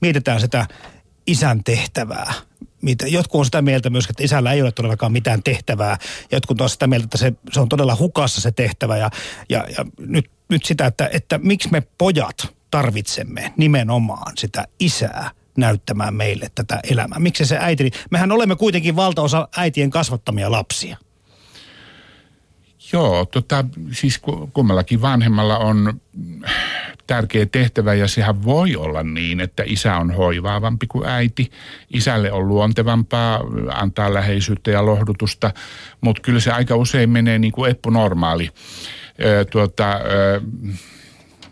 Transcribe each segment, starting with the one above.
mietitään sitä isän tehtävää. Mitä, jotkut on sitä mieltä myös, että isällä ei ole todellakaan mitään tehtävää. Jotkut on sitä mieltä, että se, se on todella hukassa se tehtävä. Ja, ja, ja nyt, nyt sitä, että, että miksi me pojat tarvitsemme nimenomaan sitä isää näyttämään meille tätä elämää. Miksi se äiti? Mehän olemme kuitenkin valtaosa äitien kasvattamia lapsia. Joo, tota, siis kummallakin vanhemmalla on tärkeä tehtävä ja sehän voi olla niin, että isä on hoivaavampi kuin äiti. Isälle on luontevampaa antaa läheisyyttä ja lohdutusta, mutta kyllä se aika usein menee niin kuin normaali. Ö, tuota, ö,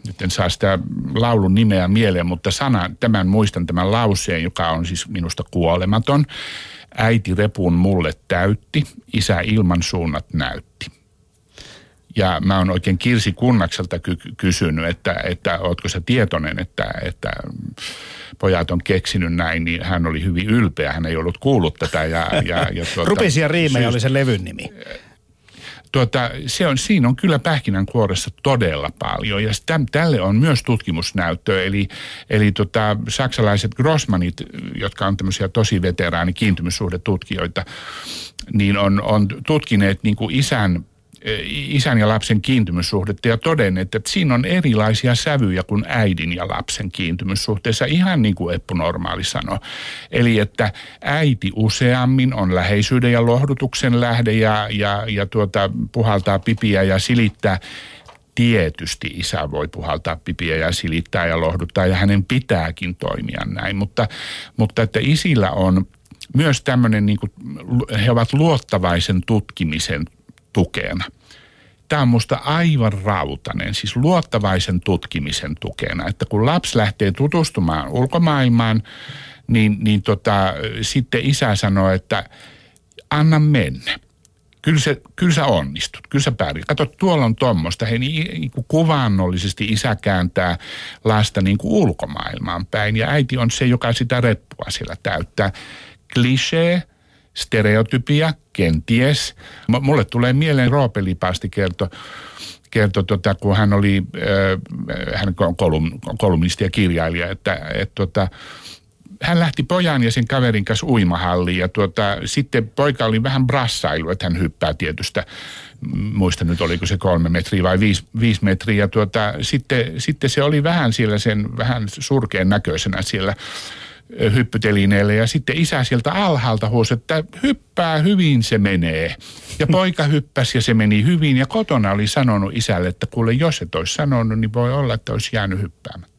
nyt en saa sitä laulun nimeä mieleen, mutta sana, tämän muistan tämän lauseen, joka on siis minusta kuolematon. Äiti repun mulle täytti, isä ilman suunnat näytti. Ja mä oon oikein Kirsi Kunnakselta ky- kysynyt, että, että ootko sä tietoinen, että, että pojat on keksinyt näin, niin hän oli hyvin ylpeä. Hän ei ollut kuullut tätä. Ja, ja, ja tuota, Rupisia riimejä oli se levyn nimi. Tuota, se on, siinä on kyllä pähkinänkuoressa todella paljon ja sitä, tälle on myös tutkimusnäyttöä. Eli, eli tota, saksalaiset Grossmanit, jotka on tämmöisiä tosi veteraani kiintymyssuhdetutkijoita, niin on, on tutkineet niin kuin isän isän ja lapsen kiintymyssuhdetta ja todenneet, että siinä on erilaisia sävyjä kuin äidin ja lapsen kiintymyssuhteessa, ihan niin kuin Eppu Normaali sanoi. Eli että äiti useammin on läheisyyden ja lohdutuksen lähde ja, ja, ja tuota, puhaltaa pipiä ja silittää. Tietysti isä voi puhaltaa pipiä ja silittää ja lohduttaa ja hänen pitääkin toimia näin, mutta, mutta että isillä on myös tämmöinen, niin kuin, he ovat luottavaisen tutkimisen tukena. Tämä on minusta aivan rautainen, siis luottavaisen tutkimisen tukena, että kun lapsi lähtee tutustumaan ulkomaailmaan, niin, niin tota, sitten isä sanoo, että anna mennä. Kyllä, se, kyllä sä onnistut, kyllä sä pärjät. Kato, tuolla on tuommoista. He niin kuin kuvannollisesti isä kääntää lasta niin kuin ulkomaailmaan päin ja äiti on se, joka sitä reppua siellä täyttää. Klisee, stereotypia, kenties. Mulle tulee mieleen Roope Lipasti kertoi, kerto, tota, kun hän oli, äh, hän on kolum, kolumnisti ja kirjailija, että et, tota, hän lähti pojan ja sen kaverin kanssa uimahalliin ja tuota, sitten poika oli vähän brassailu, että hän hyppää tietystä, muista nyt oliko se kolme metriä vai viisi, viisi metriä. Tuota, sitten, sitten se oli vähän siellä sen vähän surkeen näköisenä siellä hyppytelineelle ja sitten isä sieltä alhaalta huusi, että hyppää hyvin se menee. Ja poika hyppäsi ja se meni hyvin ja kotona oli sanonut isälle, että kuule jos et olisi sanonut, niin voi olla, että olisi jäänyt hyppäämättä.